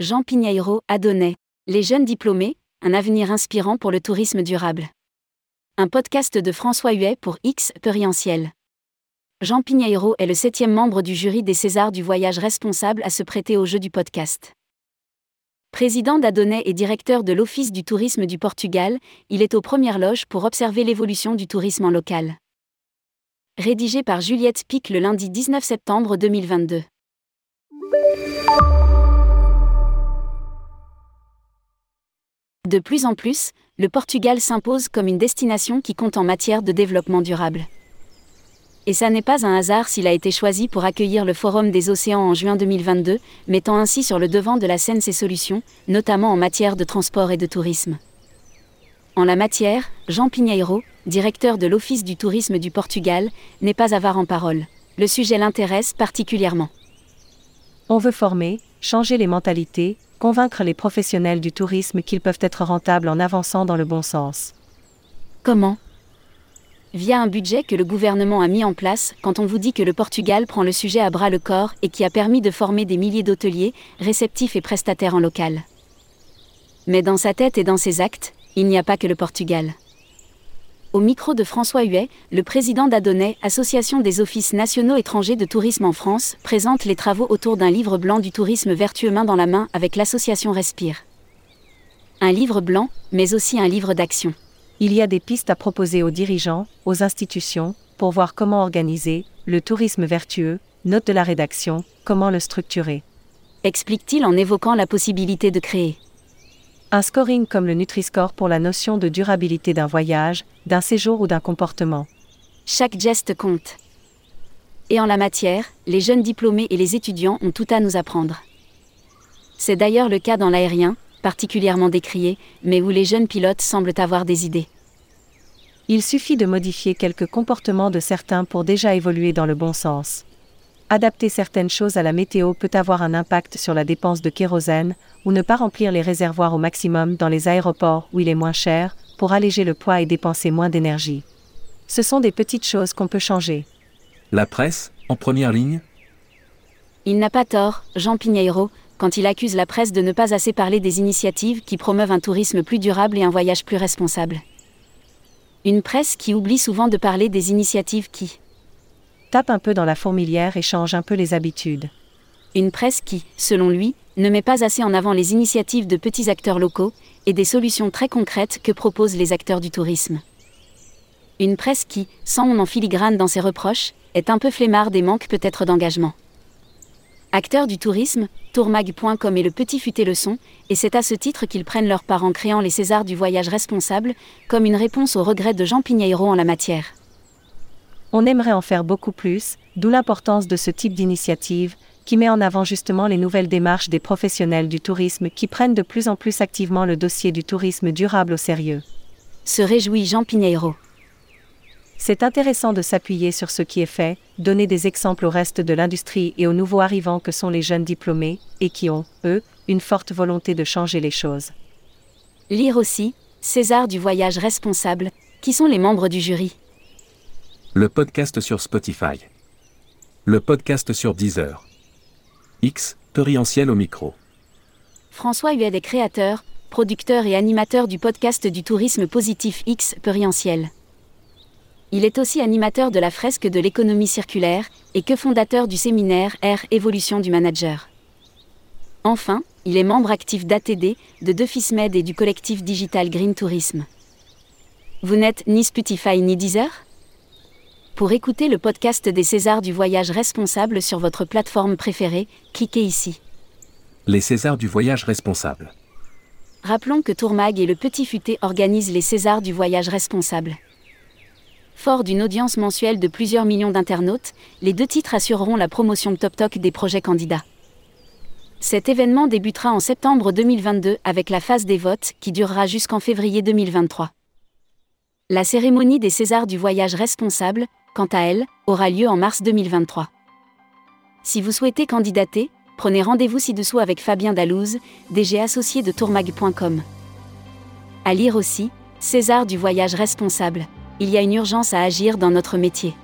Jean Pigneiro, Adonai. Les jeunes diplômés, un avenir inspirant pour le tourisme durable. Un podcast de François Huet pour X Perientiel. Jean Pigneiro est le septième membre du jury des Césars du voyage responsable à se prêter au jeu du podcast. Président d'Adonai et directeur de l'Office du tourisme du Portugal, il est aux premières loges pour observer l'évolution du tourisme en local. Rédigé par Juliette Pic le lundi 19 septembre 2022. De plus en plus, le Portugal s'impose comme une destination qui compte en matière de développement durable. Et ça n'est pas un hasard s'il a été choisi pour accueillir le Forum des océans en juin 2022, mettant ainsi sur le devant de la scène ses solutions, notamment en matière de transport et de tourisme. En la matière, Jean Pinheiro, directeur de l'Office du tourisme du Portugal, n'est pas avare en parole. Le sujet l'intéresse particulièrement. On veut former, changer les mentalités, convaincre les professionnels du tourisme qu'ils peuvent être rentables en avançant dans le bon sens. Comment? Via un budget que le gouvernement a mis en place quand on vous dit que le Portugal prend le sujet à bras le corps et qui a permis de former des milliers d'hôteliers, réceptifs et prestataires en local. Mais dans sa tête et dans ses actes, il n'y a pas que le Portugal. Au micro de François Huet, le président d'Adonai, Association des offices nationaux étrangers de tourisme en France, présente les travaux autour d'un livre blanc du tourisme vertueux main dans la main avec l'association Respire. Un livre blanc, mais aussi un livre d'action. Il y a des pistes à proposer aux dirigeants, aux institutions, pour voir comment organiser le tourisme vertueux, note de la rédaction, comment le structurer. Explique-t-il en évoquant la possibilité de créer? Un scoring comme le Nutri-Score pour la notion de durabilité d'un voyage, d'un séjour ou d'un comportement. Chaque geste compte. Et en la matière, les jeunes diplômés et les étudiants ont tout à nous apprendre. C'est d'ailleurs le cas dans l'aérien, particulièrement décrié, mais où les jeunes pilotes semblent avoir des idées. Il suffit de modifier quelques comportements de certains pour déjà évoluer dans le bon sens adapter certaines choses à la météo peut avoir un impact sur la dépense de kérosène, ou ne pas remplir les réservoirs au maximum dans les aéroports où il est moins cher, pour alléger le poids et dépenser moins d'énergie. Ce sont des petites choses qu'on peut changer. La presse, en première ligne Il n'a pas tort, Jean Pinheiro, quand il accuse la presse de ne pas assez parler des initiatives qui promeuvent un tourisme plus durable et un voyage plus responsable. Une presse qui oublie souvent de parler des initiatives qui, tape un peu dans la fourmilière et change un peu les habitudes. Une presse qui, selon lui, ne met pas assez en avant les initiatives de petits acteurs locaux et des solutions très concrètes que proposent les acteurs du tourisme. Une presse qui, sans mon en filigrane dans ses reproches, est un peu flemmarde et manque peut-être d'engagement. Acteurs du tourisme, tourmag.com et le petit futé le son, et c'est à ce titre qu'ils prennent leur part en créant les Césars du voyage responsable, comme une réponse aux regrets de Jean Pigneiro en la matière. On aimerait en faire beaucoup plus, d'où l'importance de ce type d'initiative, qui met en avant justement les nouvelles démarches des professionnels du tourisme qui prennent de plus en plus activement le dossier du tourisme durable au sérieux. Se réjouit Jean Pinheiro. C'est intéressant de s'appuyer sur ce qui est fait, donner des exemples au reste de l'industrie et aux nouveaux arrivants que sont les jeunes diplômés, et qui ont, eux, une forte volonté de changer les choses. Lire aussi, César du voyage responsable, qui sont les membres du jury. Le podcast sur Spotify. Le podcast sur Deezer. X, Torientiel au micro. François Huet est créateur, producteur et animateur du podcast du tourisme positif X Perientiel. Il est aussi animateur de la fresque de l'économie circulaire et que fondateur du séminaire R Évolution du manager. Enfin, il est membre actif d'ATD, de Defismed et du collectif digital Green Tourisme. Vous n'êtes ni Spotify ni Deezer? Pour écouter le podcast des Césars du voyage responsable sur votre plateforme préférée, cliquez ici. Les Césars du voyage responsable. Rappelons que Tourmag et le Petit Futé organisent les Césars du voyage responsable. Fort d'une audience mensuelle de plusieurs millions d'internautes, les deux titres assureront la promotion top toc des projets candidats. Cet événement débutera en septembre 2022 avec la phase des votes qui durera jusqu'en février 2023. La cérémonie des Césars du voyage responsable, quant à elle, aura lieu en mars 2023. Si vous souhaitez candidater, prenez rendez-vous ci-dessous avec Fabien Dalouse, DG associé de tourmag.com. À lire aussi, César du voyage responsable. Il y a une urgence à agir dans notre métier.